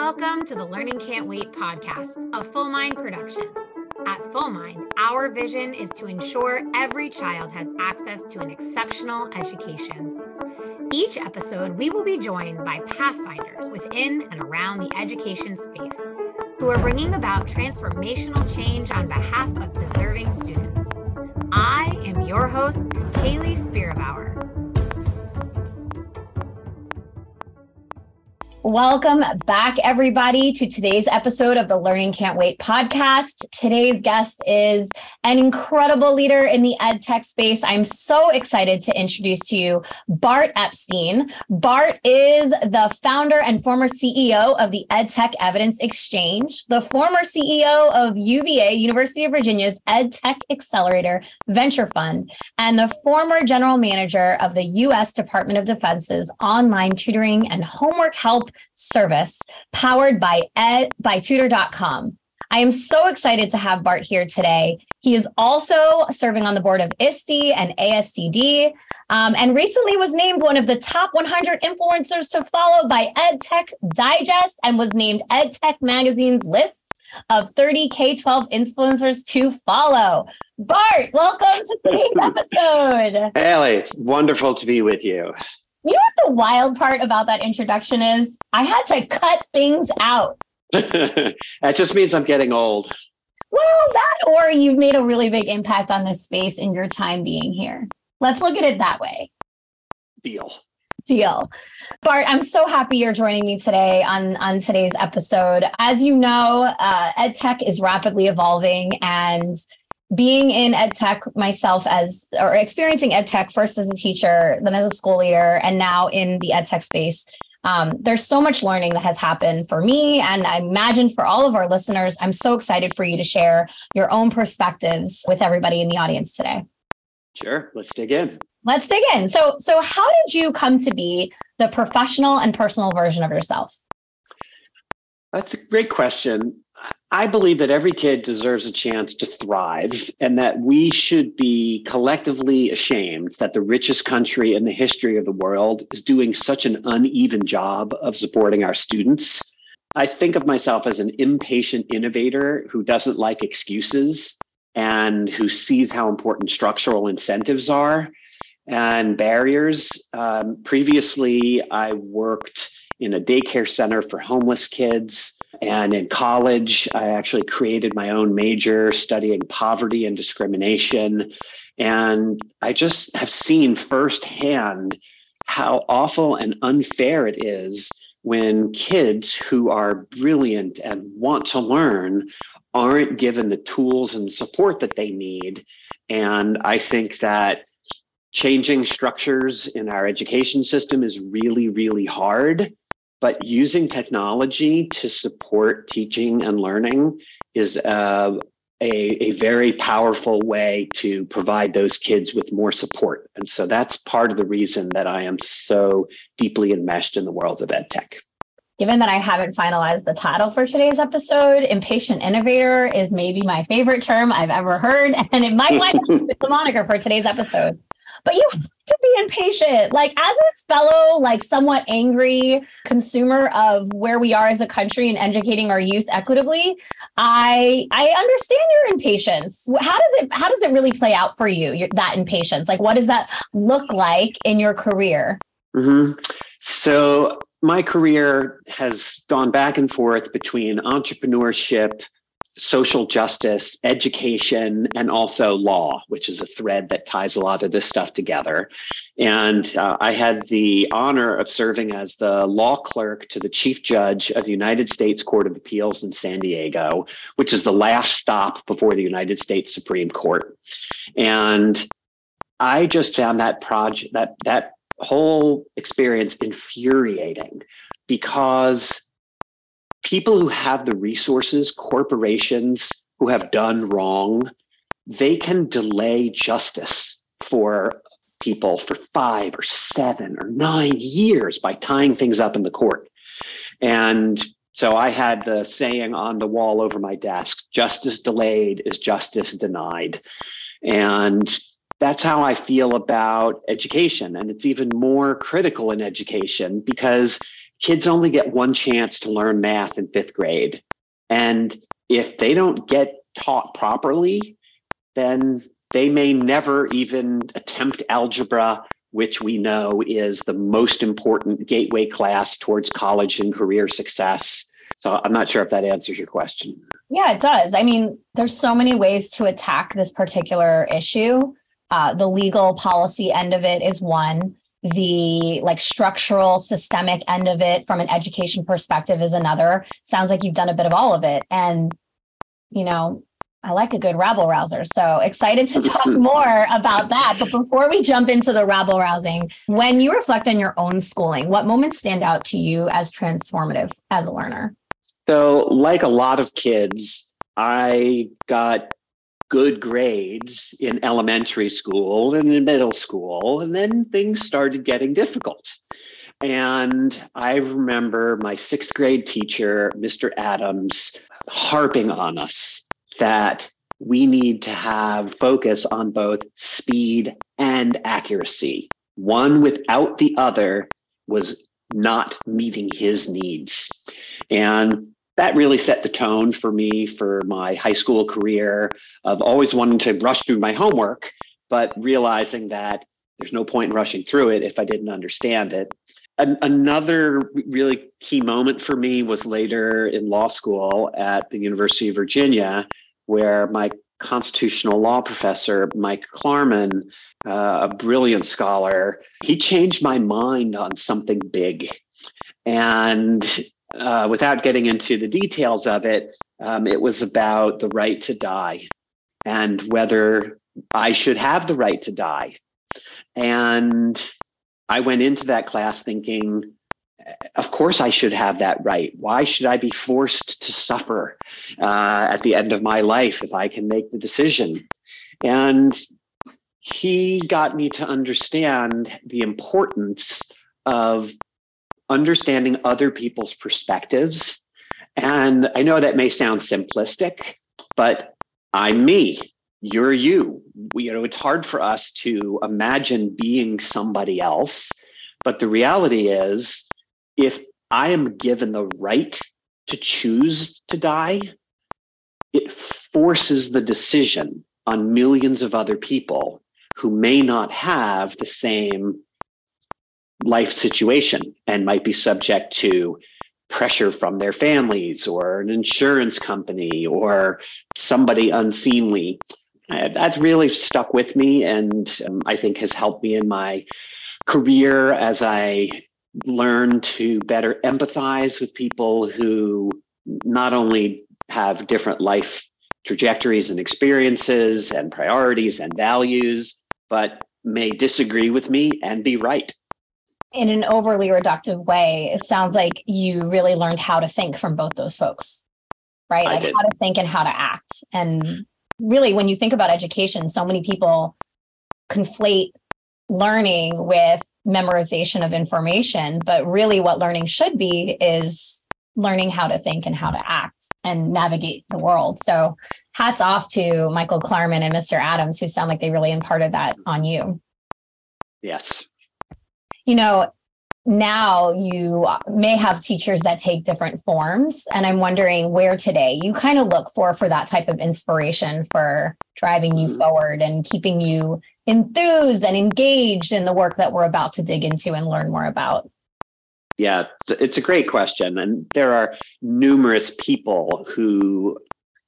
Welcome to the Learning Can't Wait podcast, a Full Mind production. At Full Mind, our vision is to ensure every child has access to an exceptional education. Each episode, we will be joined by pathfinders within and around the education space who are bringing about transformational change on behalf of deserving students. I am your host, Hayley Spira-Bauer. Welcome back, everybody, to today's episode of the Learning Can't Wait podcast. Today's guest is an incredible leader in the ed tech space. I'm so excited to introduce to you Bart Epstein. Bart is the founder and former CEO of the Ed Tech Evidence Exchange, the former CEO of UVA, University of Virginia's Ed Tech Accelerator Venture Fund, and the former general manager of the U.S. Department of Defense's online tutoring and homework help service powered by ed by tutor.com. I am so excited to have Bart here today. He is also serving on the board of ISTE and ASCD, um, and recently was named one of the top 100 influencers to follow by EdTech Digest and was named EdTech Magazine's list of 30 K 12 influencers to follow. Bart, welcome to today's episode. Hayley, it's wonderful to be with you. You know what the wild part about that introduction is? I had to cut things out. that just means I'm getting old. Well, that or you've made a really big impact on this space in your time being here. Let's look at it that way. Deal. Deal. Bart, I'm so happy you're joining me today on, on today's episode. As you know, uh, EdTech is rapidly evolving and being in ed tech myself as or experiencing ed tech first as a teacher then as a school leader and now in the ed tech space um, there's so much learning that has happened for me and i imagine for all of our listeners i'm so excited for you to share your own perspectives with everybody in the audience today. Sure let's dig in. Let's dig in. So so how did you come to be the professional and personal version of yourself? That's a great question I believe that every kid deserves a chance to thrive and that we should be collectively ashamed that the richest country in the history of the world is doing such an uneven job of supporting our students. I think of myself as an impatient innovator who doesn't like excuses and who sees how important structural incentives are and barriers. Um, previously, I worked in a daycare center for homeless kids. And in college, I actually created my own major studying poverty and discrimination. And I just have seen firsthand how awful and unfair it is when kids who are brilliant and want to learn aren't given the tools and support that they need. And I think that changing structures in our education system is really, really hard. But using technology to support teaching and learning is uh, a, a very powerful way to provide those kids with more support. And so that's part of the reason that I am so deeply enmeshed in the world of ed tech. Given that I haven't finalized the title for today's episode, impatient innovator is maybe my favorite term I've ever heard, and it might wind up the moniker for today's episode but you have to be impatient. Like as a fellow, like somewhat angry consumer of where we are as a country and educating our youth equitably, I I understand your impatience. How does it how does it really play out for you? Your, that impatience, like what does that look like in your career? Mm-hmm. So my career has gone back and forth between entrepreneurship social justice, education, and also law, which is a thread that ties a lot of this stuff together. And uh, I had the honor of serving as the law clerk to the chief judge of the United States Court of Appeals in San Diego, which is the last stop before the United States Supreme Court. And I just found that project, that, that whole experience infuriating because people who have the resources, corporations who have done wrong, they can delay justice for people for five or seven or nine years by tying things up in the court. And so I had the saying on the wall over my desk justice delayed is justice denied. And that's how I feel about education. And it's even more critical in education because kids only get one chance to learn math in fifth grade. And if they don't get taught properly, then they may never even attempt algebra, which we know is the most important gateway class towards college and career success. So I'm not sure if that answers your question. Yeah, it does. I mean, there's so many ways to attack this particular issue. Uh, the legal policy end of it is one the like structural systemic end of it from an education perspective is another sounds like you've done a bit of all of it and you know I like a good rabble rouser. So excited to talk more about that. But before we jump into the rabble rousing, when you reflect on your own schooling, what moments stand out to you as transformative as a learner? So, like a lot of kids, I got good grades in elementary school and in middle school, and then things started getting difficult. And I remember my sixth grade teacher, Mr. Adams, harping on us that we need to have focus on both speed and accuracy. One without the other was not meeting his needs. And that really set the tone for me for my high school career of always wanting to rush through my homework, but realizing that there's no point in rushing through it if I didn't understand it. An- another really key moment for me was later in law school at the University of Virginia, where my constitutional law professor, Mike Klarman, uh, a brilliant scholar, he changed my mind on something big. And uh, without getting into the details of it, um, it was about the right to die and whether I should have the right to die. And I went into that class thinking, of course I should have that right. Why should I be forced to suffer uh, at the end of my life if I can make the decision? And he got me to understand the importance of understanding other people's perspectives. And I know that may sound simplistic, but I'm me. You're you. We, you know, it's hard for us to imagine being somebody else. But the reality is, if I am given the right to choose to die, it forces the decision on millions of other people who may not have the same life situation and might be subject to pressure from their families or an insurance company or somebody unseemly. Uh, that's really stuck with me and um, I think has helped me in my career as I learn to better empathize with people who not only have different life trajectories and experiences and priorities and values, but may disagree with me and be right in an overly reductive way, it sounds like you really learned how to think from both those folks, right? I like did. how to think and how to act. And really, when you think about education, so many people conflate learning with memorization of information. But really, what learning should be is learning how to think and how to act and navigate the world. So, hats off to Michael Klarman and Mr. Adams, who sound like they really imparted that on you. Yes, you know, now you may have teachers that take different forms and i'm wondering where today you kind of look for for that type of inspiration for driving you mm-hmm. forward and keeping you enthused and engaged in the work that we're about to dig into and learn more about yeah it's a great question and there are numerous people who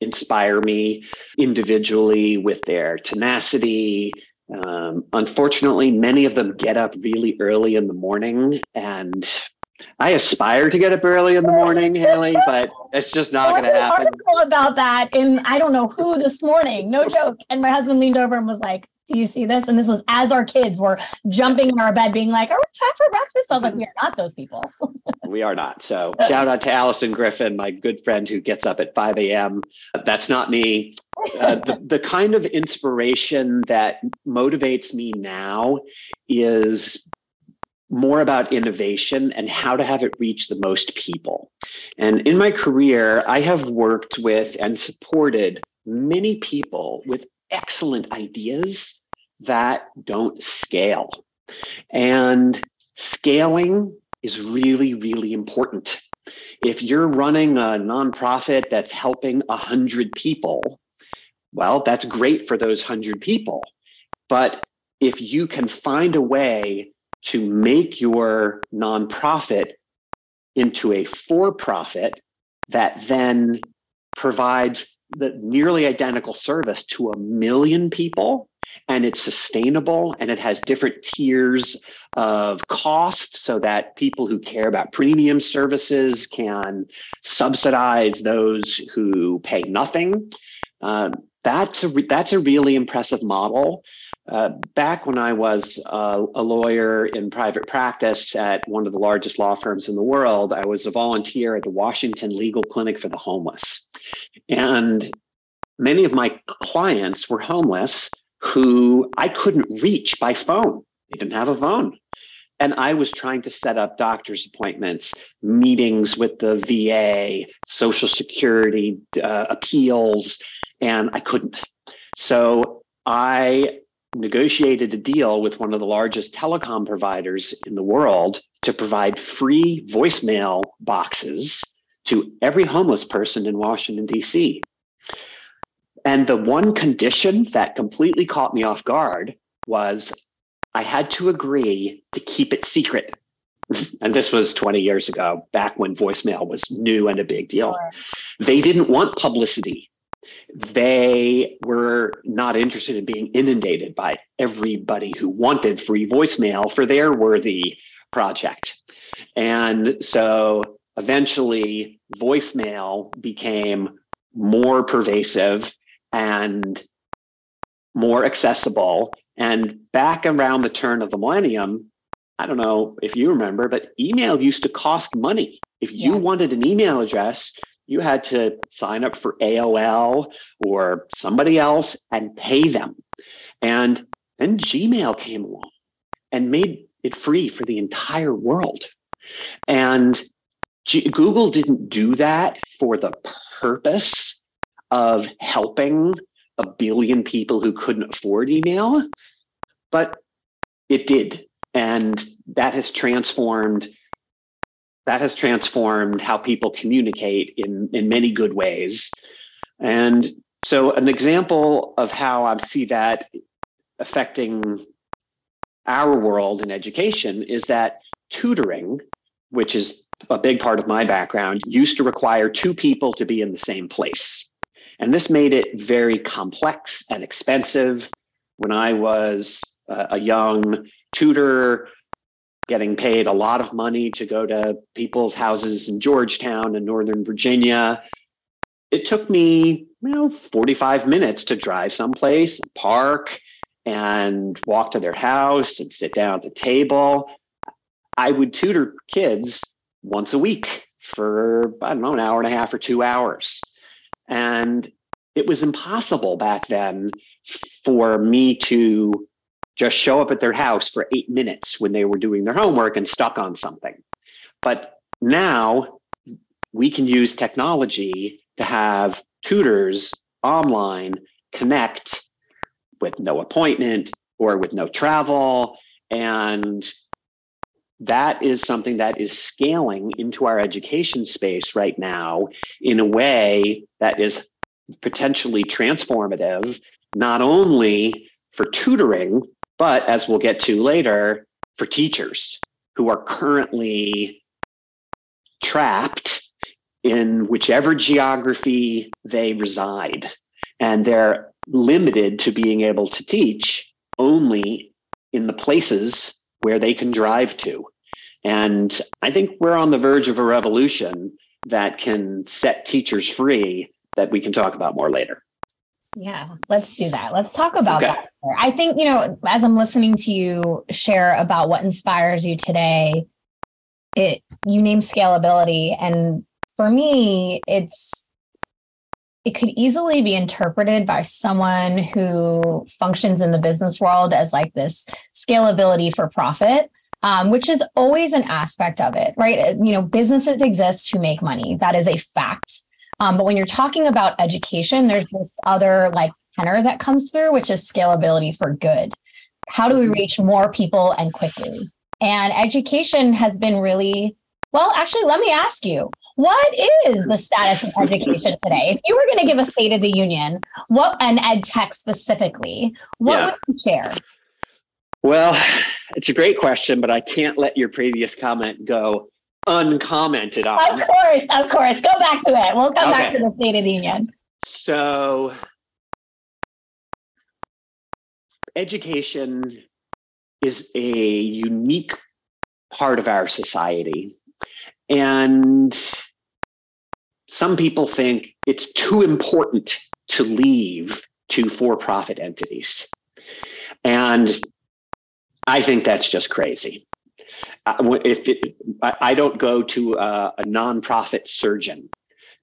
inspire me individually with their tenacity um, unfortunately, many of them get up really early in the morning, and I aspire to get up early in the morning, Hayley, but it's just not going to happen. Article about that in I don't know who this morning, no joke. And my husband leaned over and was like, "Do you see this?" And this was as our kids were jumping in our bed, being like, "Are we time for breakfast?" I was like, "We are not those people." we are not. So shout out to Allison Griffin, my good friend who gets up at 5 a.m. That's not me. Uh, the, the kind of inspiration that motivates me now is more about innovation and how to have it reach the most people. And in my career, I have worked with and supported many people with excellent ideas that don't scale. And scaling is really, really important. If you're running a nonprofit that's helping 100 people, well, that's great for those 100 people. But if you can find a way to make your nonprofit into a for profit that then provides the nearly identical service to a million people and it's sustainable and it has different tiers of cost so that people who care about premium services can subsidize those who pay nothing. Uh, that's a that's a really impressive model. Uh, back when I was uh, a lawyer in private practice at one of the largest law firms in the world, I was a volunteer at the Washington Legal Clinic for the Homeless. And many of my clients were homeless who I couldn't reach by phone. They didn't have a phone. And I was trying to set up doctor's appointments, meetings with the VA, Social Security uh, appeals, and I couldn't. So I negotiated a deal with one of the largest telecom providers in the world to provide free voicemail boxes to every homeless person in Washington, D.C. And the one condition that completely caught me off guard was I had to agree to keep it secret. and this was 20 years ago, back when voicemail was new and a big deal. They didn't want publicity. They were not interested in being inundated by everybody who wanted free voicemail for their worthy project. And so eventually, voicemail became more pervasive and more accessible. And back around the turn of the millennium, I don't know if you remember, but email used to cost money. If you yes. wanted an email address, you had to sign up for AOL or somebody else and pay them. And then Gmail came along and made it free for the entire world. And G- Google didn't do that for the purpose of helping a billion people who couldn't afford email, but it did. And that has transformed that has transformed how people communicate in, in many good ways. And so an example of how I see that affecting our world in education is that tutoring, which is a big part of my background, used to require two people to be in the same place. And this made it very complex and expensive. When I was a young tutor, getting paid a lot of money to go to people's houses in Georgetown and Northern Virginia, it took me, you know, 45 minutes to drive someplace park and walk to their house and sit down at the table. I would tutor kids once a week for, I don't know, an hour and a half or two hours. And it was impossible back then for me to just show up at their house for eight minutes when they were doing their homework and stuck on something. But now we can use technology to have tutors online connect with no appointment or with no travel. And that is something that is scaling into our education space right now in a way that is potentially transformative, not only for tutoring, but as we'll get to later, for teachers who are currently trapped in whichever geography they reside. And they're limited to being able to teach only in the places where they can drive to. And I think we're on the verge of a revolution that can set teachers free that we can talk about more later. Yeah, let's do that. Let's talk about okay. that. I think, you know, as I'm listening to you share about what inspires you today, it you name scalability and for me, it's it could easily be interpreted by someone who functions in the business world as like this scalability for profit. Um, which is always an aspect of it, right? You know, businesses exist to make money. That is a fact. Um, but when you're talking about education, there's this other like tenor that comes through, which is scalability for good. How do we mm-hmm. reach more people and quickly? And education has been really, well, actually, let me ask you what is the status of education today? If you were going to give a State of the Union, what and ed tech specifically, what yeah. would you share? Well, it's a great question, but I can't let your previous comment go uncommented on. Of course, of course. Go back to it. We'll come okay. back to the State of the Union. So, education is a unique part of our society. And some people think it's too important to leave to for profit entities. And I think that's just crazy. Uh, if it, I don't go to a, a nonprofit surgeon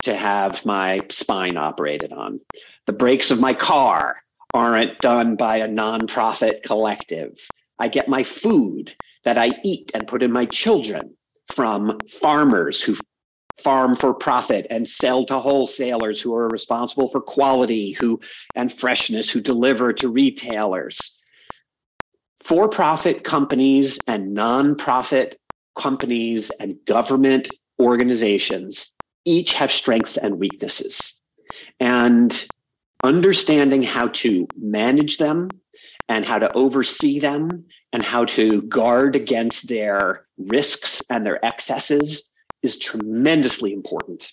to have my spine operated on, the brakes of my car aren't done by a nonprofit collective. I get my food that I eat and put in my children from farmers who farm for profit and sell to wholesalers who are responsible for quality who and freshness who deliver to retailers for-profit companies and non-profit companies and government organizations each have strengths and weaknesses and understanding how to manage them and how to oversee them and how to guard against their risks and their excesses is tremendously important.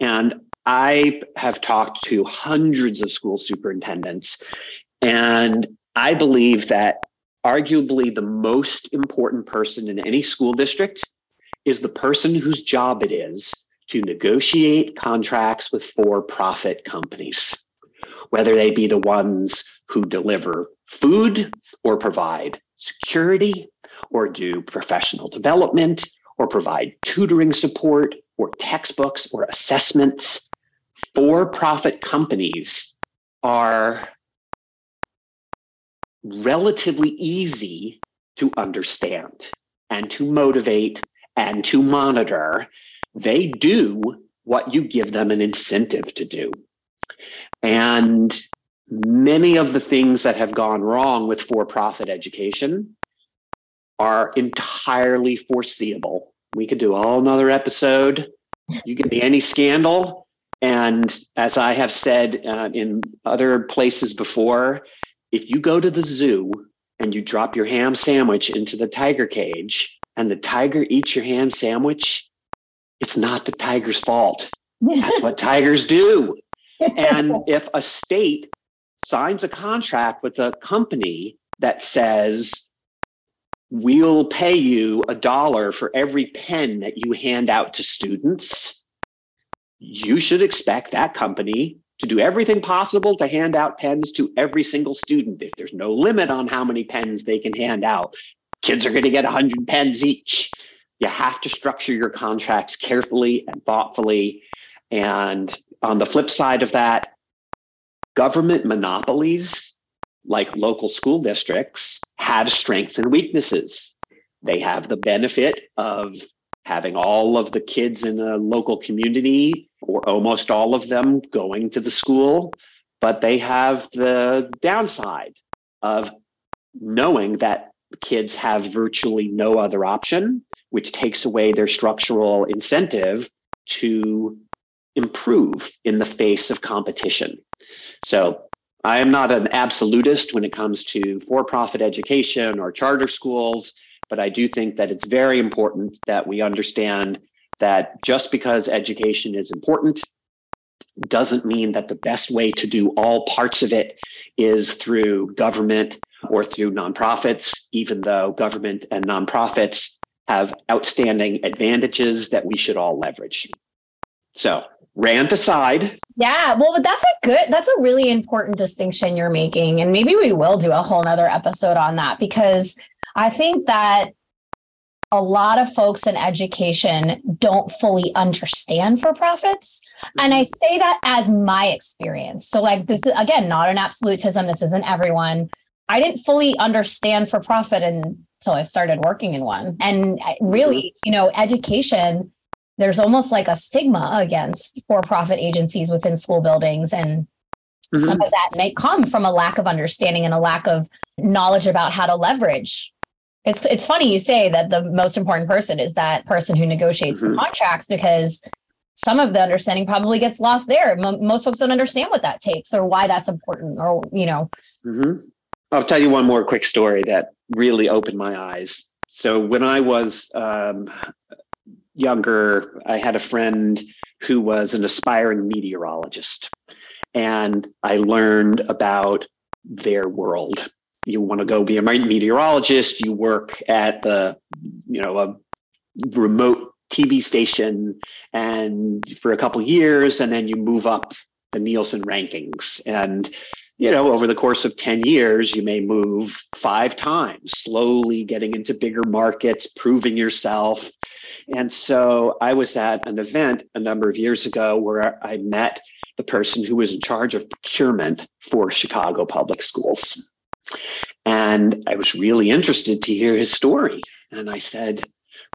And I have talked to hundreds of school superintendents, and I believe that arguably the most important person in any school district is the person whose job it is to negotiate contracts with for profit companies, whether they be the ones who deliver food or provide security or do professional development or provide tutoring support or textbooks or assessments. For profit companies are relatively easy to understand and to motivate and to monitor. They do what you give them an incentive to do. And many of the things that have gone wrong with for profit education are entirely foreseeable. We could do all another episode. You give me any scandal. And as I have said uh, in other places before, if you go to the zoo and you drop your ham sandwich into the tiger cage and the tiger eats your ham sandwich, it's not the tiger's fault. That's what tigers do. And if a state signs a contract with a company that says, we'll pay you a dollar for every pen that you hand out to students, you should expect that company to do everything possible to hand out pens to every single student. If there's no limit on how many pens they can hand out, kids are going to get 100 pens each. You have to structure your contracts carefully and thoughtfully. And on the flip side of that, government monopolies like local school districts have strengths and weaknesses. They have the benefit of having all of the kids in a local community or almost all of them going to the school, but they have the downside of knowing that kids have virtually no other option, which takes away their structural incentive to improve in the face of competition. So I am not an absolutist when it comes to for profit education or charter schools, but I do think that it's very important that we understand that just because education is important doesn't mean that the best way to do all parts of it is through government or through nonprofits, even though government and nonprofits have outstanding advantages that we should all leverage. So rant aside. Yeah, well, but that's a good, that's a really important distinction you're making. And maybe we will do a whole nother episode on that because I think that a lot of folks in education don't fully understand for profits. And I say that as my experience. So, like, this is again not an absolutism. This isn't everyone. I didn't fully understand for profit until I started working in one. And really, you know, education there's almost like a stigma against for-profit agencies within school buildings and mm-hmm. some of that may come from a lack of understanding and a lack of knowledge about how to leverage it's it's funny you say that the most important person is that person who negotiates mm-hmm. the contracts because some of the understanding probably gets lost there. M- most folks don't understand what that takes or why that's important, or you know. Mm-hmm. I'll tell you one more quick story that really opened my eyes. So when I was um, younger, I had a friend who was an aspiring meteorologist, and I learned about their world. You want to go be a meteorologist, you work at the, you know, a remote TV station and for a couple years, and then you move up the Nielsen rankings. And, you know, over the course of 10 years, you may move five times, slowly getting into bigger markets, proving yourself. And so I was at an event a number of years ago where I met the person who was in charge of procurement for Chicago public schools. And I was really interested to hear his story. And I said,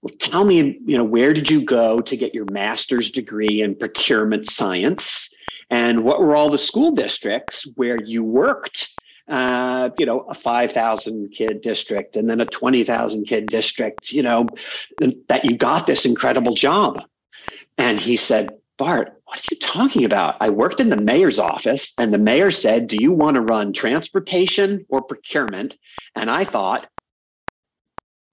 well, tell me, you know, where did you go to get your master's degree in procurement science? And what were all the school districts where you worked? Uh, you know, a 5,000 kid district and then a 20,000 kid district, you know, that you got this incredible job. And he said, Bart, what are you talking about? I worked in the mayor's office and the mayor said, Do you want to run transportation or procurement? And I thought,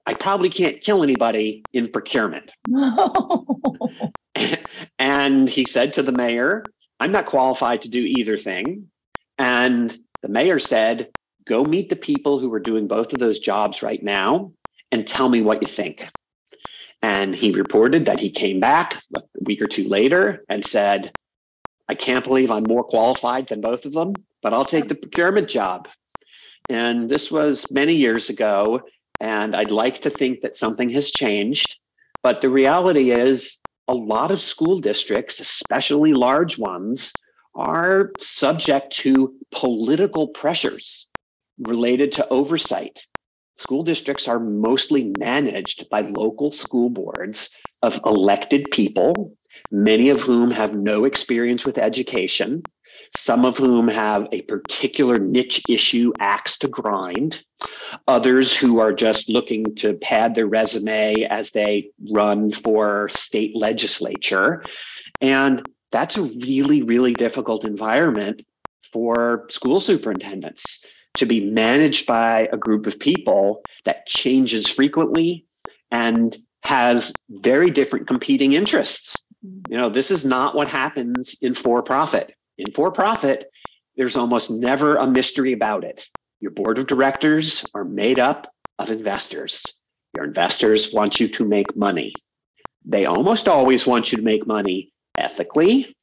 I probably can't kill anybody in procurement. and he said to the mayor, I'm not qualified to do either thing. And the mayor said, Go meet the people who are doing both of those jobs right now and tell me what you think. And he reported that he came back a week or two later and said, I can't believe I'm more qualified than both of them, but I'll take the procurement job. And this was many years ago. And I'd like to think that something has changed. But the reality is, a lot of school districts, especially large ones, are subject to political pressures related to oversight school districts are mostly managed by local school boards of elected people, many of whom have no experience with education, some of whom have a particular niche issue axe to grind, others who are just looking to pad their resume as they run for state legislature. And that's a really, really difficult environment for school superintendents to be managed by a group of people that changes frequently and has very different competing interests. You know, this is not what happens in for profit. In for profit, there's almost never a mystery about it. Your board of directors are made up of investors. Your investors want you to make money. They almost always want you to make money ethically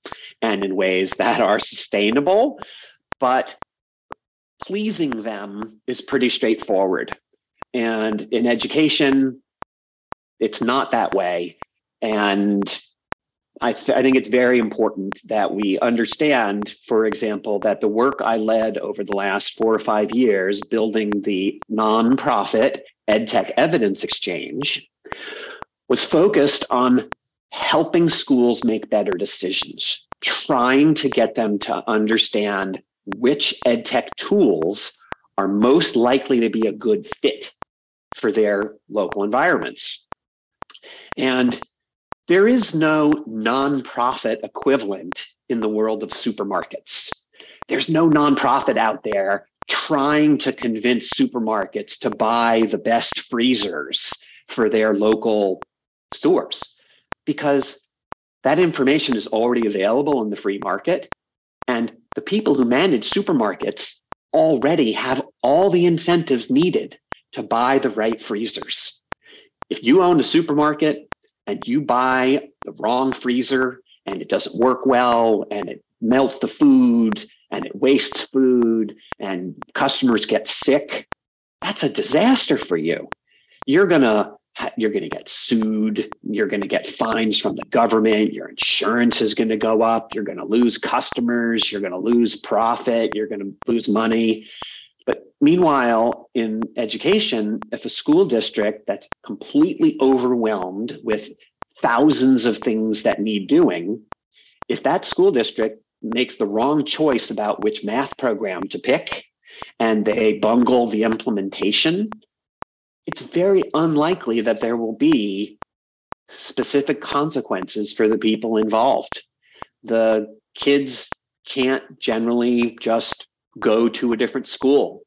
and in ways that are sustainable, but pleasing them is pretty straightforward. And in education, it's not that way. And I, th- I, think it's very important that we understand, for example, that the work I led over the last four or five years building the nonprofit EdTech Evidence Exchange was focused on helping schools make better decisions, trying to get them to understand which ed tech tools are most likely to be a good fit for their local environments. And there is no nonprofit equivalent in the world of supermarkets. There's no nonprofit out there trying to convince supermarkets to buy the best freezers for their local stores because that information is already available in the free market. And the people who manage supermarkets already have all the incentives needed to buy the right freezers. If you own a supermarket and you buy the wrong freezer and it doesn't work well and it melts the food and it wastes food and customers get sick, that's a disaster for you. You're going to you're going to get sued. You're going to get fines from the government. Your insurance is going to go up. You're going to lose customers. You're going to lose profit. You're going to lose money. But meanwhile, in education, if a school district that's completely overwhelmed with thousands of things that need doing, if that school district makes the wrong choice about which math program to pick and they bungle the implementation, it's very unlikely that there will be specific consequences for the people involved. The kids can't generally just go to a different school.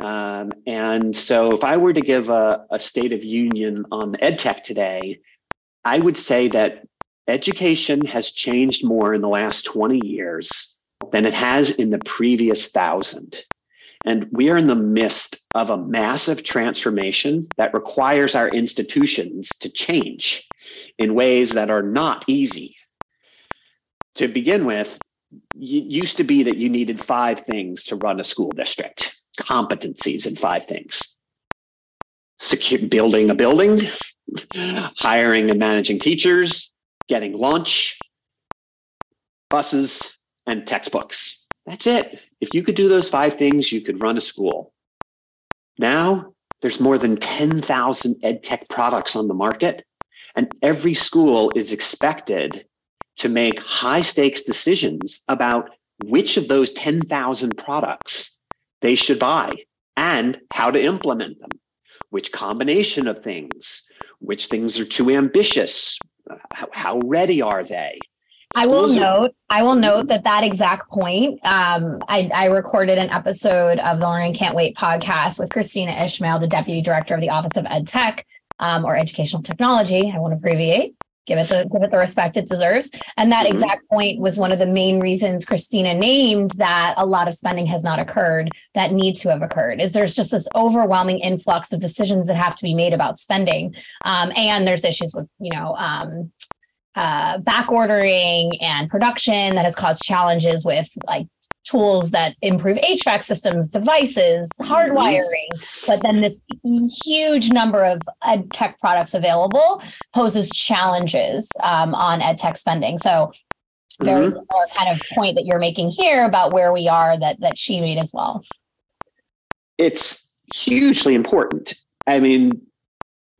Um, and so, if I were to give a, a state of union on EdTech today, I would say that education has changed more in the last 20 years than it has in the previous thousand. And we are in the midst of a massive transformation that requires our institutions to change in ways that are not easy. To begin with, it used to be that you needed five things to run a school district competencies in five things secure, building a building, hiring and managing teachers, getting lunch, buses, and textbooks. That's it. If you could do those five things, you could run a school. Now, there's more than 10,000 ed tech products on the market, and every school is expected to make high stakes decisions about which of those 10,000 products they should buy and how to implement them, which combination of things, which things are too ambitious, uh, how, how ready are they? I will note. I will note that that exact point. Um, I, I, recorded an episode of the Learning Can't Wait podcast with Kristina Ishmael, the deputy director of the Office of Ed Tech um, or Educational Technology. I want to abbreviate give it the give it the respect it deserves. And that mm-hmm. exact point was one of the main reasons Kristina named that a lot of spending has not occurred that need to have occurred. Is there's just this overwhelming influx of decisions that have to be made about spending, um, and there's issues with you know. Uh, back ordering and production that has caused challenges with like tools that improve HVAC systems, devices, mm-hmm. hardwiring, but then this huge number of ed tech products available poses challenges um, on ed tech spending. So very mm-hmm. similar kind of point that you're making here about where we are that that she made as well. It's hugely important. I mean,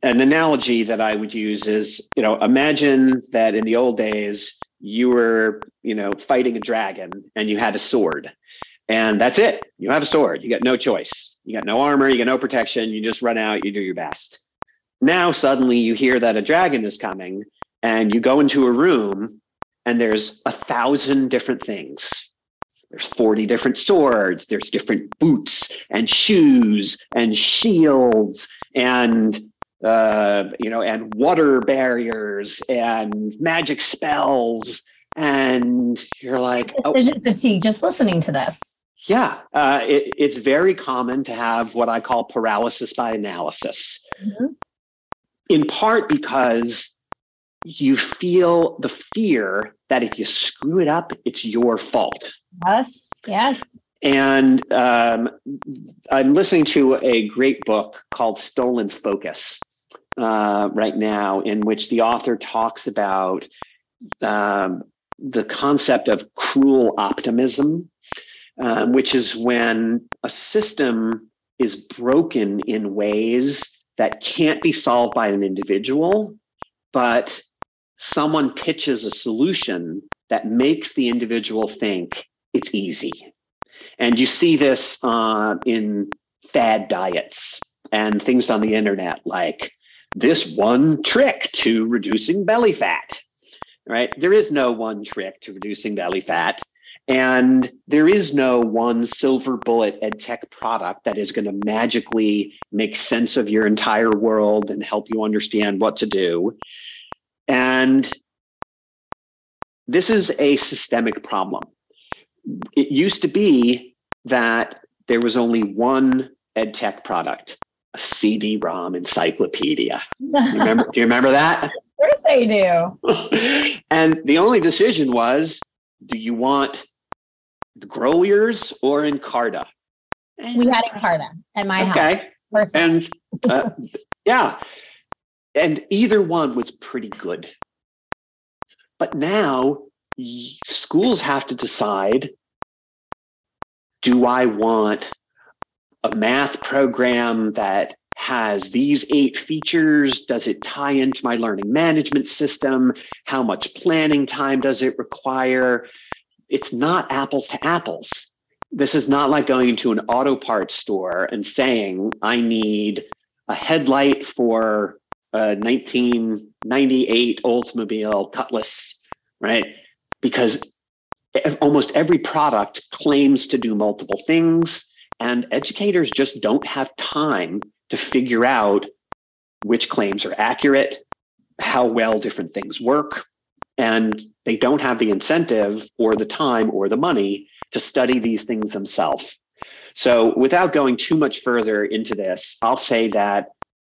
an analogy that I would use is, you know, imagine that in the old days you were, you know, fighting a dragon and you had a sword. And that's it. You have a sword. You got no choice. You got no armor, you got no protection. You just run out, you do your best. Now suddenly you hear that a dragon is coming and you go into a room and there's a thousand different things. There's 40 different swords, there's different boots and shoes and shields and uh, you know, and water barriers and magic spells. And you're like, decision oh, fatigue just listening to this. Yeah, uh, it, it's very common to have what I call paralysis by analysis, mm-hmm. in part because you feel the fear that if you screw it up, it's your fault. Yes, yes. And um, I'm listening to a great book called Stolen Focus uh, right now, in which the author talks about um, the concept of cruel optimism, um, which is when a system is broken in ways that can't be solved by an individual, but someone pitches a solution that makes the individual think it's easy. And you see this uh, in fad diets and things on the internet like this one trick to reducing belly fat, right? There is no one trick to reducing belly fat. And there is no one silver bullet ed tech product that is going to magically make sense of your entire world and help you understand what to do. And this is a systemic problem. It used to be that there was only one ed tech product a CD-ROM encyclopedia. remember, do you remember that? Of course I do. and the only decision was, do you want the Groliers or Encarta? We had Encarta at my okay. house. Okay. And uh, yeah, and either one was pretty good. But now schools have to decide do I want a math program that has these eight features? Does it tie into my learning management system? How much planning time does it require? It's not apples to apples. This is not like going into an auto parts store and saying, I need a headlight for a 1998 Oldsmobile Cutlass, right? Because almost every product claims to do multiple things, and educators just don't have time to figure out which claims are accurate, how well different things work, and they don't have the incentive or the time or the money to study these things themselves. So, without going too much further into this, I'll say that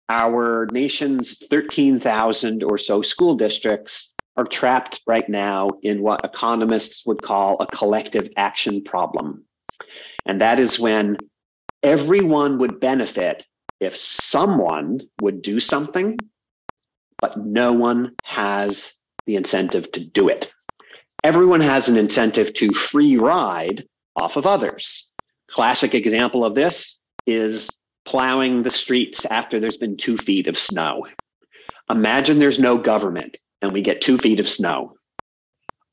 our nation's 13,000 or so school districts are trapped right now in what economists would call a collective action problem. And that is when everyone would benefit if someone would do something, but no one has the incentive to do it. Everyone has an incentive to free ride off of others. Classic example of this is plowing the streets after there's been two feet of snow. Imagine there's no government and we get two feet of snow.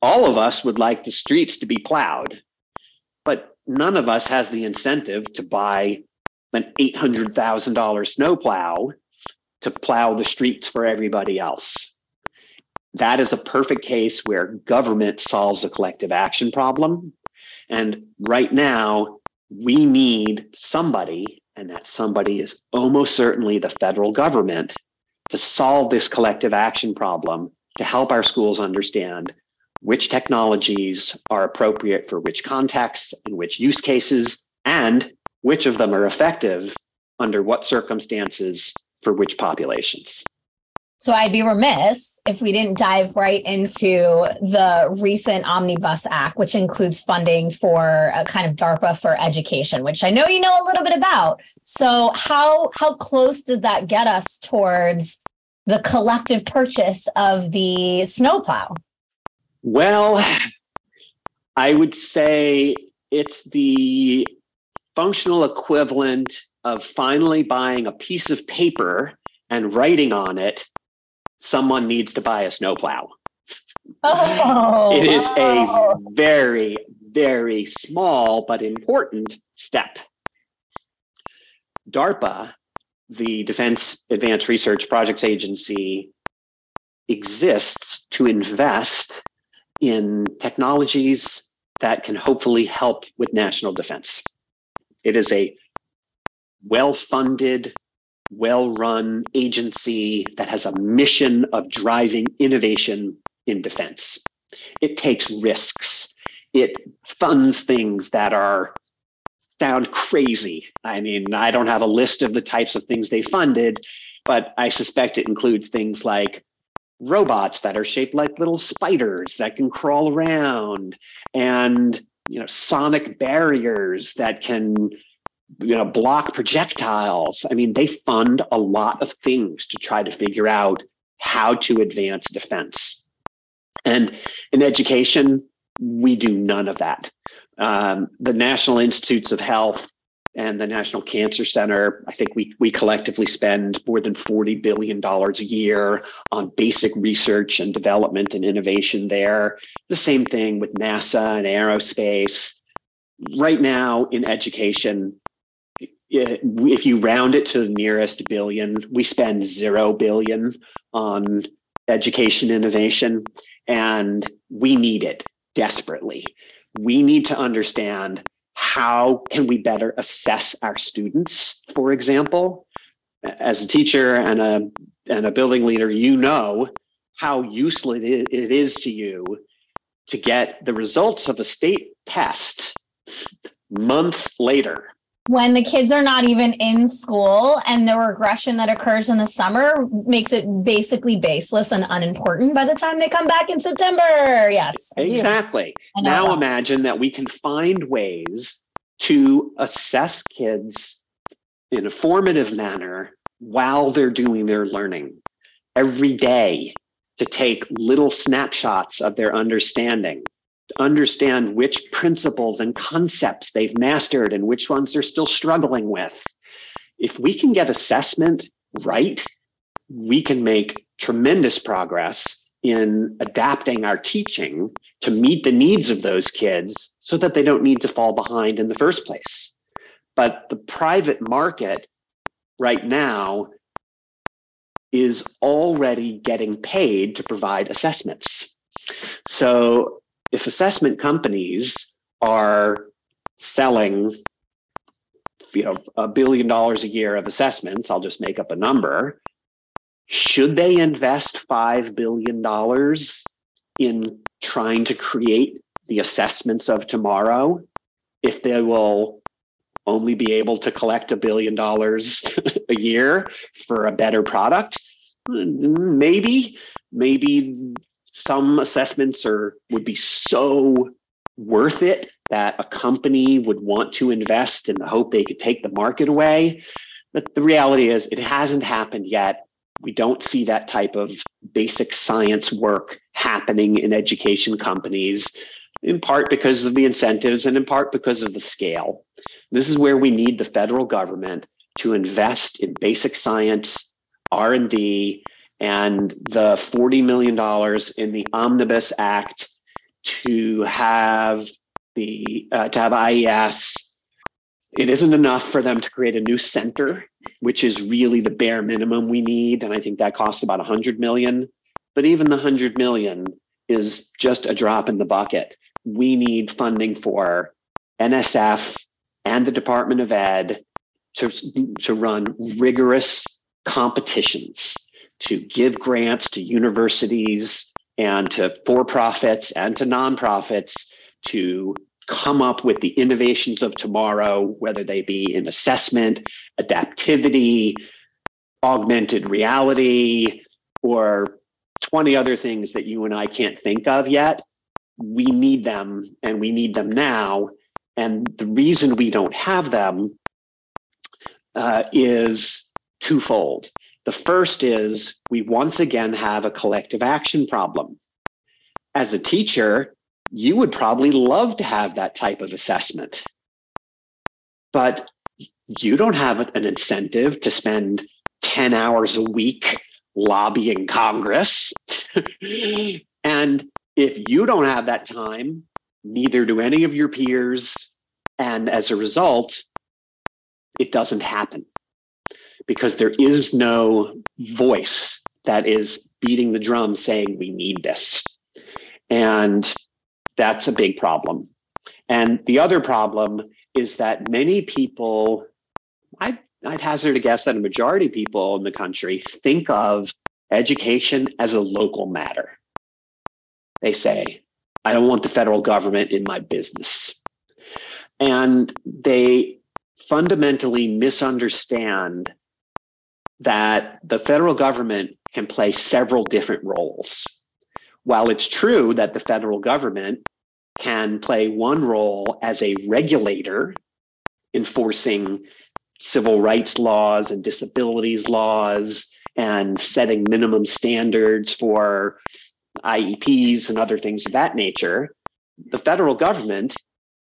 All of us would like the streets to be plowed, but none of us has the incentive to buy an $800,000 snowplow to plow the streets for everybody else. That is a perfect case where government solves a collective action problem. And right now, we need somebody, and that somebody is almost certainly the federal government, to solve this collective action problem to help our schools understand which technologies are appropriate for which contexts and which use cases, and which of them are effective under what circumstances for which populations. So I'd be remiss if we didn't dive right into the recent Omnibus Act, which includes funding for a kind of DARPA for education, which I know you know a little bit about. So how how close does that get us towards the collective purchase of the snowplow? Well, I would say it's the functional equivalent of finally buying a piece of paper and writing on it someone needs to buy a snowplow. Oh, it is a very, very small but important step. DARPA, the Defense Advanced Research Projects Agency, exists to invest in technologies that can hopefully help with national defense. It is a well funded, well run agency that has a mission of driving innovation in defense. It takes risks. It funds things that are sound crazy. I mean, I don't have a list of the types of things they funded, but I suspect it includes things like robots that are shaped like little spiders that can crawl around and you know sonic barriers that can you know block projectiles. I mean they fund a lot of things to try to figure out how to advance defense. And in education we do none of that. Um, the national institutes of health and the national cancer center i think we, we collectively spend more than $40 billion a year on basic research and development and innovation there the same thing with nasa and aerospace right now in education if you round it to the nearest billion, we spend zero billion on education innovation, and we need it desperately. We need to understand how can we better assess our students, for example. As a teacher and a and a building leader, you know how useful it is to you to get the results of a state test months later when the kids are not even in school and the regression that occurs in the summer makes it basically baseless and unimportant by the time they come back in September. Yes. Exactly. Now that. imagine that we can find ways to assess kids in a formative manner while they're doing their learning every day to take little snapshots of their understanding to understand which principles and concepts they've mastered and which ones they're still struggling with. If we can get assessment right, we can make tremendous progress in adapting our teaching to meet the needs of those kids so that they don't need to fall behind in the first place. But the private market right now is already getting paid to provide assessments. So if assessment companies are selling you know a billion dollars a year of assessments, I'll just make up a number, should they invest 5 billion dollars in trying to create the assessments of tomorrow if they will only be able to collect a billion dollars a year for a better product maybe maybe some assessments are would be so worth it that a company would want to invest in the hope they could take the market away. But the reality is it hasn't happened yet. We don't see that type of basic science work happening in education companies in part because of the incentives and in part because of the scale. This is where we need the federal government to invest in basic science, R&D, and the $40 million in the Omnibus Act to have the uh, to have IES. It isn't enough for them to create a new center, which is really the bare minimum we need, and I think that costs about 100 million. But even the 100 million is just a drop in the bucket we need funding for NSF and the Department of Ed to, to run rigorous competitions, to give grants to universities and to for profits and to nonprofits to come up with the innovations of tomorrow, whether they be in assessment, adaptivity, augmented reality, or 20 other things that you and I can't think of yet we need them and we need them now. And the reason we don't have them uh, is twofold. The first is we once again have a collective action problem. As a teacher, you would probably love to have that type of assessment. But you don't have an incentive to spend 10 hours a week lobbying Congress. and if you don't have that time, neither do any of your peers. And as a result, it doesn't happen because there is no voice that is beating the drum saying we need this. And that's a big problem. And the other problem is that many people, I, I'd hazard a guess that a majority of people in the country think of education as a local matter they say, I don't want the federal government in my business. And they fundamentally misunderstand that the federal government can play several different roles. While it's true that the federal government can play one role as a regulator, enforcing civil rights laws and disabilities laws and setting minimum standards for IEPs and other things of that nature, the federal government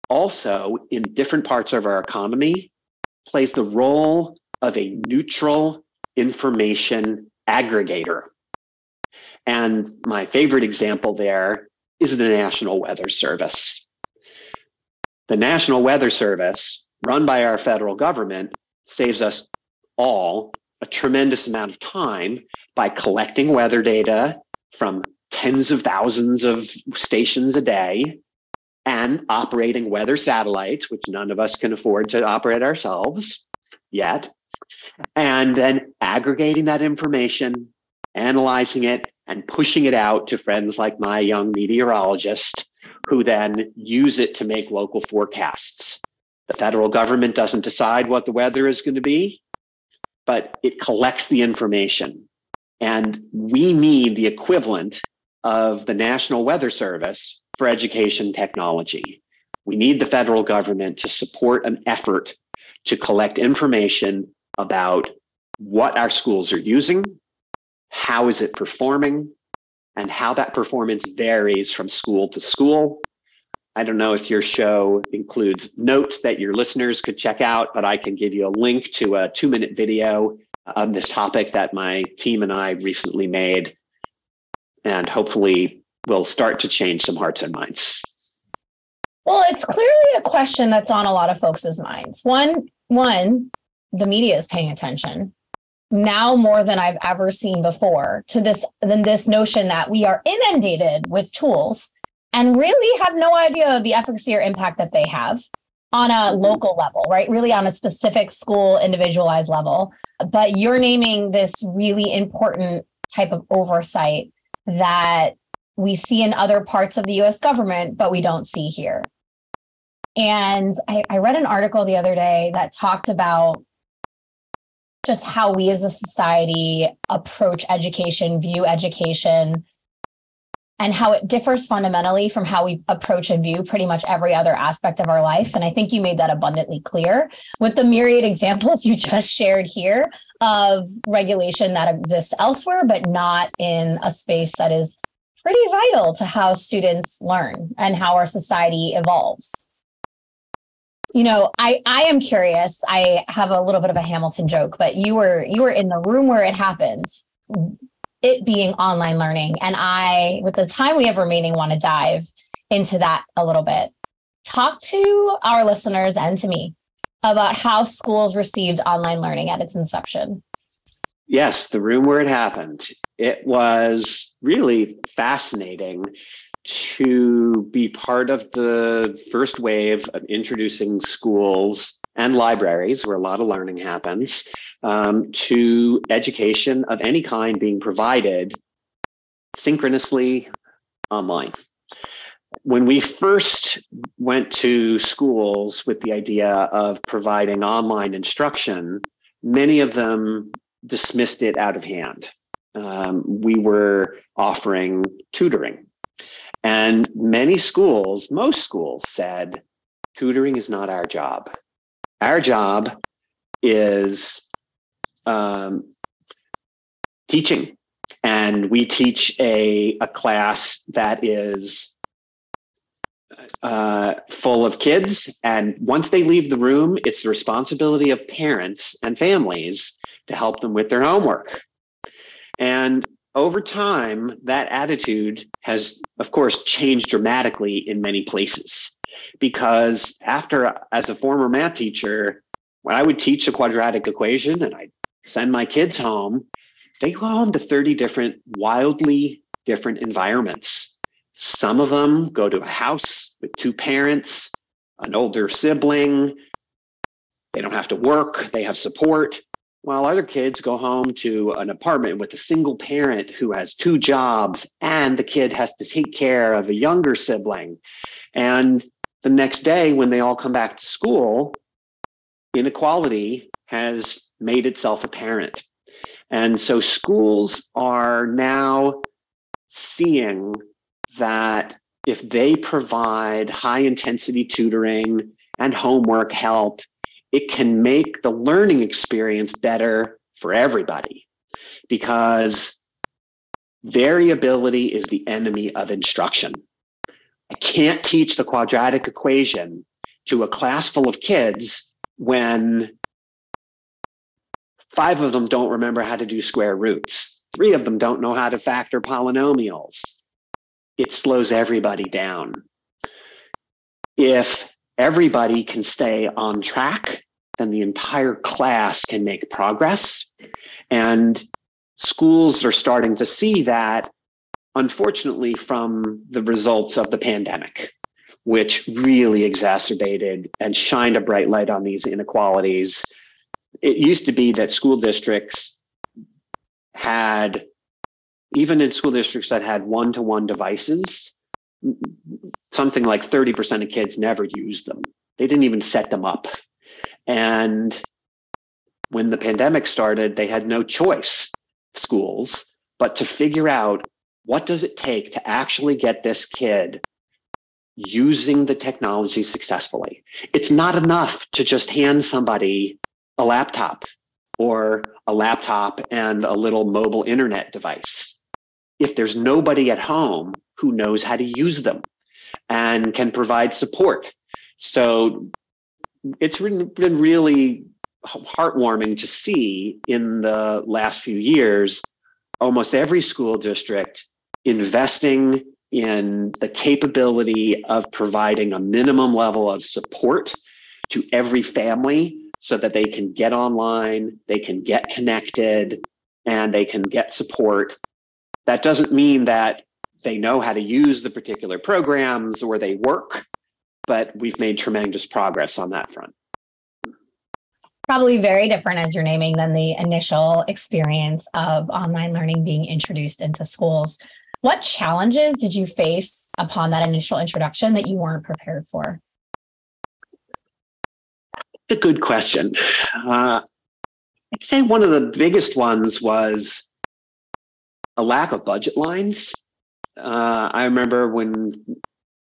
also, in different parts of our economy, plays the role of a neutral information aggregator. And my favorite example there is the National Weather Service. The National Weather Service, run by our federal government, saves us all a tremendous amount of time by collecting weather data from tens of thousands of stations a day and operating weather satellites, which none of us can afford to operate ourselves yet, and then aggregating that information, analyzing it, and pushing it out to friends like my young meteorologist who then use it to make local forecasts. The federal government doesn't decide what the weather is going to be, but it collects the information. And we need the equivalent of the National Weather Service for education technology. We need the federal government to support an effort to collect information about what our schools are using, how is it performing, and how that performance varies from school to school. I don't know if your show includes notes that your listeners could check out, but I can give you a link to a two minute video on this topic that my team and I recently made and hopefully will start to change some hearts and minds. Well, it's clearly a question that's on a lot of folks' minds. One, one, the media is paying attention now more than I've ever seen before to this than this notion that we are inundated with tools and really have no idea of the efficacy or impact that they have on a mm-hmm. local level, right? Really on a specific school individualized level. But you're naming this really important type of oversight that we see in other parts of the US government, but we don't see here. And I, I read an article the other day that talked about just how we as a society approach education, view education, and how it differs fundamentally from how we approach and view pretty much every other aspect of our life. And I think you made that abundantly clear with the myriad examples you just shared here of regulation that exists elsewhere, but not in a space that is pretty vital to how students learn and how our society evolves. You know i i am curious. I have a little bit of a hamilton joke but you were you were in the room where it happened it being online learning. And i with the time we have remaining want to dive into that a little bit. Talk to our listeners and to me about how schools received online learning at its inception. Yes the room where it happened. It was really fascinating to be part of the first wave of introducing schools and libraries, where a lot of learning happens, um, to education of any kind being provided synchronously online. When we first went to schools with the idea of providing online instruction, many of them dismissed it out of hand. Um, we were offering tutoring and many schools, most schools said, tutoring is not our job. Our job is um, teaching. And we teach a, a class that is uh, full of kids. And once they leave the room, it's the responsibility of parents and families to help them with their homework. And over time, that attitude has, of course, changed dramatically in many places. Because after, as a former math teacher, when I would teach a quadratic equation and I'd send my kids home, they go home to 30 different, wildly different environments. Some of them go to a house with two parents, an older sibling. They don't have to work, they have support while other kids go home to an apartment with a single parent who has two jobs and the kid has to take care of a younger sibling. And the next day, when they all come back to school, inequality has made itself apparent. And so schools are now seeing that if they provide high intensity tutoring and homework help it can make the learning experience better for everybody because variability is the enemy of instruction. I can't teach the quadratic equation to a class full of kids when five of them don't remember how to do square roots, three of them don't know how to factor polynomials. It slows everybody down. If everybody can stay on track, then the entire class can make progress. And schools are starting to see that, unfortunately, from the results of the pandemic, which really exacerbated and shined a bright light on these inequalities. It used to be that school districts had, even in school districts that had one to one devices, something like 30% of kids never used them. They didn't even set them up. And when the pandemic started, they had no choice, schools, but to figure out what does it take to actually get this kid using the technology successfully. It's not enough to just hand somebody a laptop or a laptop and a little mobile internet device. If there's nobody at home who knows how to use them and can provide support. So it's been really heartwarming to see in the last few years almost every school district investing in the capability of providing a minimum level of support to every family so that they can get online, they can get connected, and they can get support. That doesn't mean that they know how to use the particular programs or they work, but we've made tremendous progress on that front. Probably very different as you're naming than the initial experience of online learning being introduced into schools. What challenges did you face upon that initial introduction that you weren't prepared for? It's a good question. Uh, I'd say one of the biggest ones was a lack of budget lines. Uh, I remember when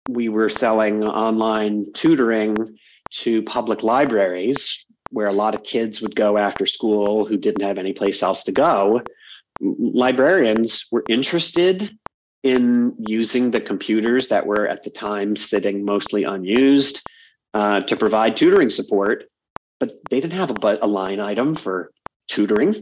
we were selling online tutoring to public libraries, where a lot of kids would go after school who didn't have any place else to go. Librarians were interested in using the computers that were at the time sitting mostly unused uh, to provide tutoring support, but they didn't have a, a line item for tutoring.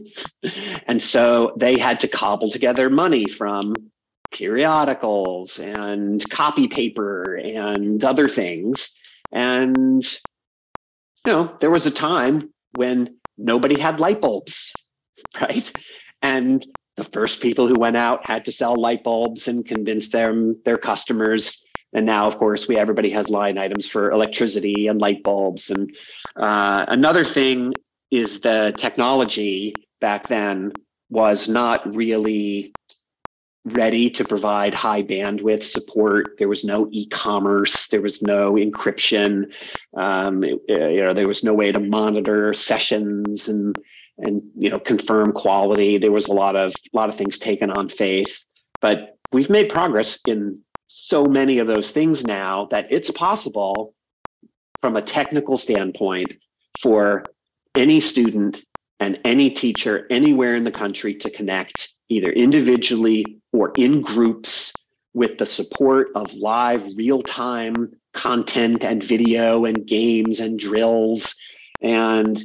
and so they had to cobble together money from periodicals and copy paper and other things. And, you know, there was a time when nobody had light bulbs, right? And the first people who went out had to sell light bulbs and convince them their customers and now, of course, we everybody has line items for electricity and light bulbs. And uh, another thing is the technology back then was not really ready to provide high bandwidth support. There was no e-commerce. There was no encryption. Um, it, you know, there was no way to monitor sessions and and you know confirm quality. There was a lot of a lot of things taken on faith, but we've made progress in so many of those things now that it's possible from a technical standpoint for any student and any teacher anywhere in the country to connect either individually or in groups with the support of live real-time content and video and games and drills and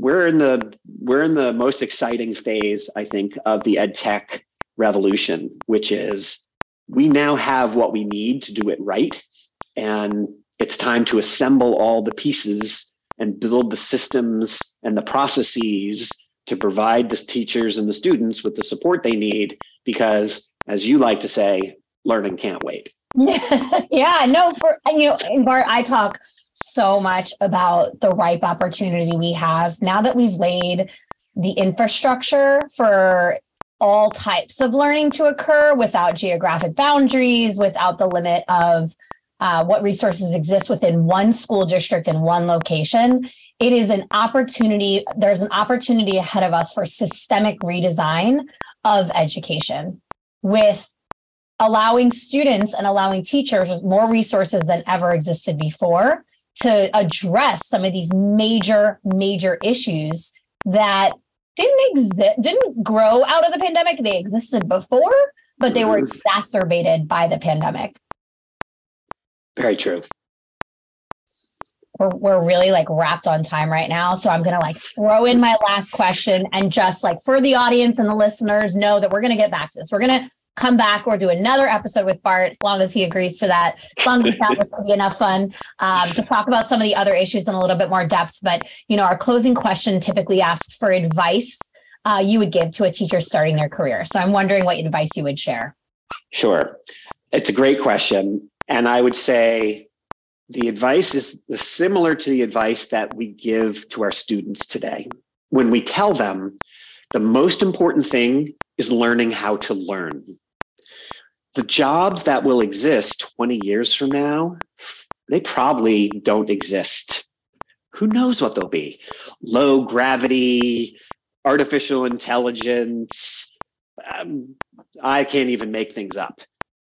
we're in the we're in the most exciting phase i think of the ed tech revolution which is we now have what we need to do it right. And it's time to assemble all the pieces and build the systems and the processes to provide the teachers and the students with the support they need because as you like to say learning can't wait yeah no for you know bart i talk so much about the ripe opportunity we have now that we've laid the infrastructure for all types of learning to occur without geographic boundaries, without the limit of uh, what resources exist within one school district in one location. It is an opportunity, there's an opportunity ahead of us for systemic redesign of education with allowing students and allowing teachers more resources than ever existed before to address some of these major, major issues that didn't exist, didn't grow out of the pandemic. They existed before, but they were mm-hmm. exacerbated by the pandemic. Very true. We're, we're really like wrapped on time right now. So I'm going to like throw in my last question and just like for the audience and the listeners know that we're going to get back to this. We're going to come back or do another episode with Bart as long as he agrees to that. As long as found this to be enough fun um, to talk about some of the other issues in a little bit more depth. But you know, our closing question typically asks for advice uh, you would give to a teacher starting their career. So I'm wondering what advice you would share. Sure, it's a great question, and I would say the advice is similar to the advice that we give to our students today. When we tell them the most important thing is learning how to learn the jobs that will exist 20 years from now, they probably don't exist. Who knows what they'll be? Low gravity, artificial intelligence. Um, I can't even make things up.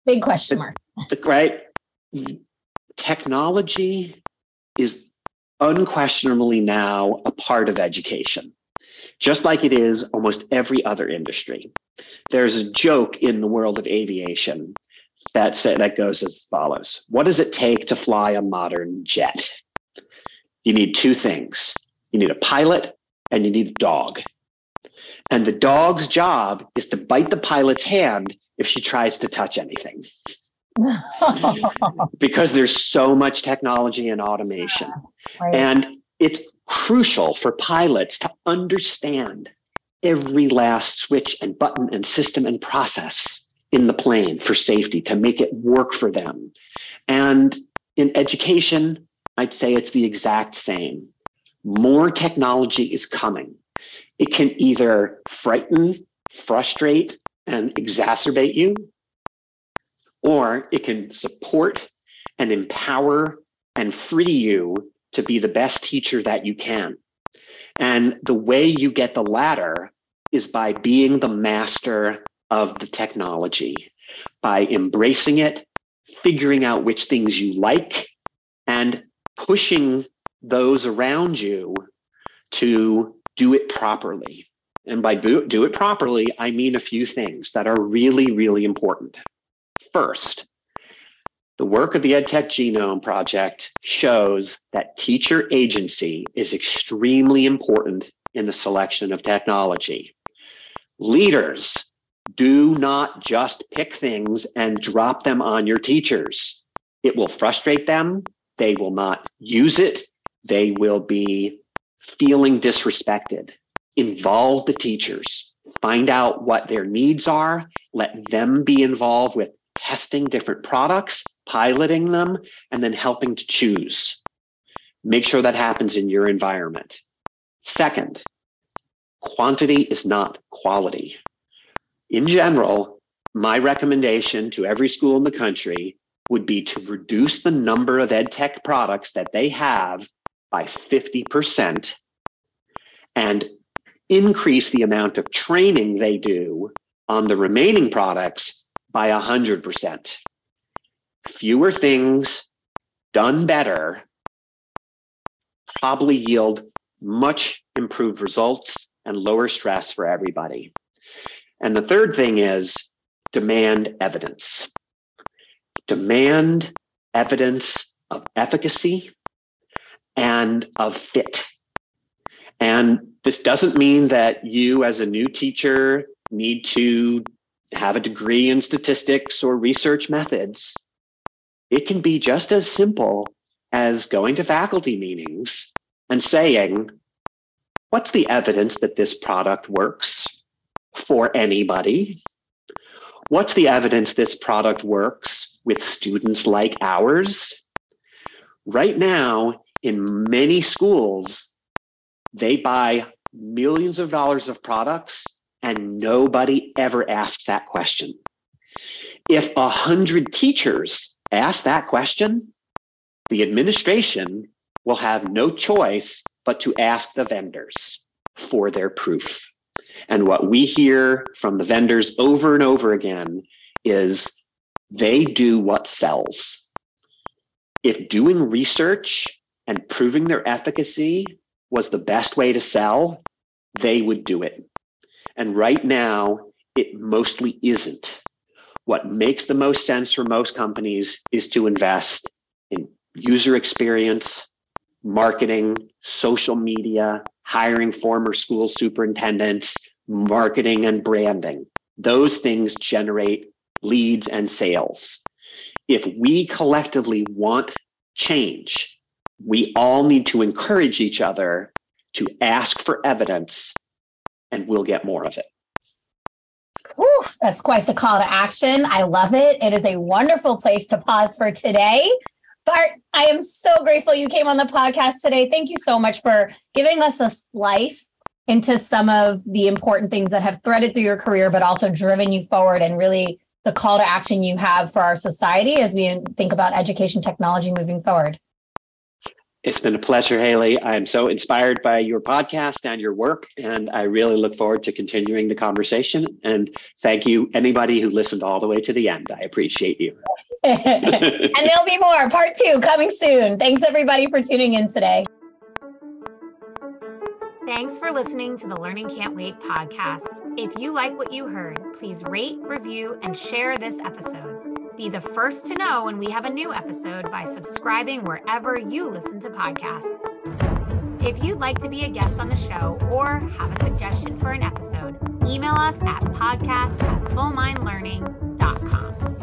Big question mark. the right? Technology is unquestionably now a part of education, just like it is almost every other industry. There's a joke in the world of aviation that say, that goes as follows: What does it take to fly a modern jet? You need two things. You need a pilot and you need a dog. And the dog's job is to bite the pilot's hand if she tries to touch anything. because there's so much technology and automation. Right. And it's crucial for pilots to understand every last switch and button and system and process in the plane for safety to make it work for them. And in education, I'd say it's the exact same. More technology is coming. It can either frighten, frustrate, and exacerbate you, or it can support and empower and free you to be the best teacher that you can. And the way you get the latter is by being the master of the technology, by embracing it, figuring out which things you like, and pushing those around you to do it properly. And by do, do it properly, I mean a few things that are really, really important. First, the work of the EdTech Genome Project shows that teacher agency is extremely important in the selection of technology. Leaders do not just pick things and drop them on your teachers. It will frustrate them. They will not use it. They will be feeling disrespected. Involve the teachers. Find out what their needs are. Let them be involved with testing different products, piloting them, and then helping to choose. Make sure that happens in your environment. Second, quantity is not quality. In general, my recommendation to every school in the country would be to reduce the number of ed tech products that they have by 50% and increase the amount of training they do on the remaining products by 100%. Fewer things done better probably yield much improved results and lower stress for everybody. And the third thing is demand evidence. Demand evidence of efficacy and of fit. And this doesn't mean that you, as a new teacher, need to have a degree in statistics or research methods. It can be just as simple as going to faculty meetings and saying, What's the evidence that this product works for anybody? What's the evidence this product works with students like ours? Right now, in many schools, they buy millions of dollars of products and nobody ever asks that question. If a hundred teachers ask that question, the administration will have no choice but to ask the vendors for their proof. And what we hear from the vendors over and over again is they do what sells. If doing research and proving their efficacy was the best way to sell, they would do it. And right now, it mostly isn't. What makes the most sense for most companies is to invest in user experience, marketing, social media, hiring former school superintendents, marketing and branding. Those things generate leads and sales. If we collectively want change, we all need to encourage each other to ask for evidence and we'll get more of it. Whew, that's quite the call to action. I love it. It is a wonderful place to pause for today. Bart, I am so grateful you came on the podcast today. Thank you so much for giving us a slice into some of the important things that have threaded through your career, but also driven you forward and really the call to action you have for our society as we think about education technology moving forward. It's been a pleasure, Hayley. I'm so inspired by your podcast and your work, and I really look forward to continuing the conversation. And thank you, anybody who listened all the way to the end. I appreciate you. and there'll be more, part two coming soon. Thanks, everybody, for tuning in today. Thanks for listening to the Learning Can't Wait podcast. If you like what you heard, please rate, review, and share this episode. Be the first to know when we have a new episode by subscribing wherever you listen to podcasts. If you'd like to be a guest on the show or have a suggestion for an episode, email us at podcast at fullmindlearning.com.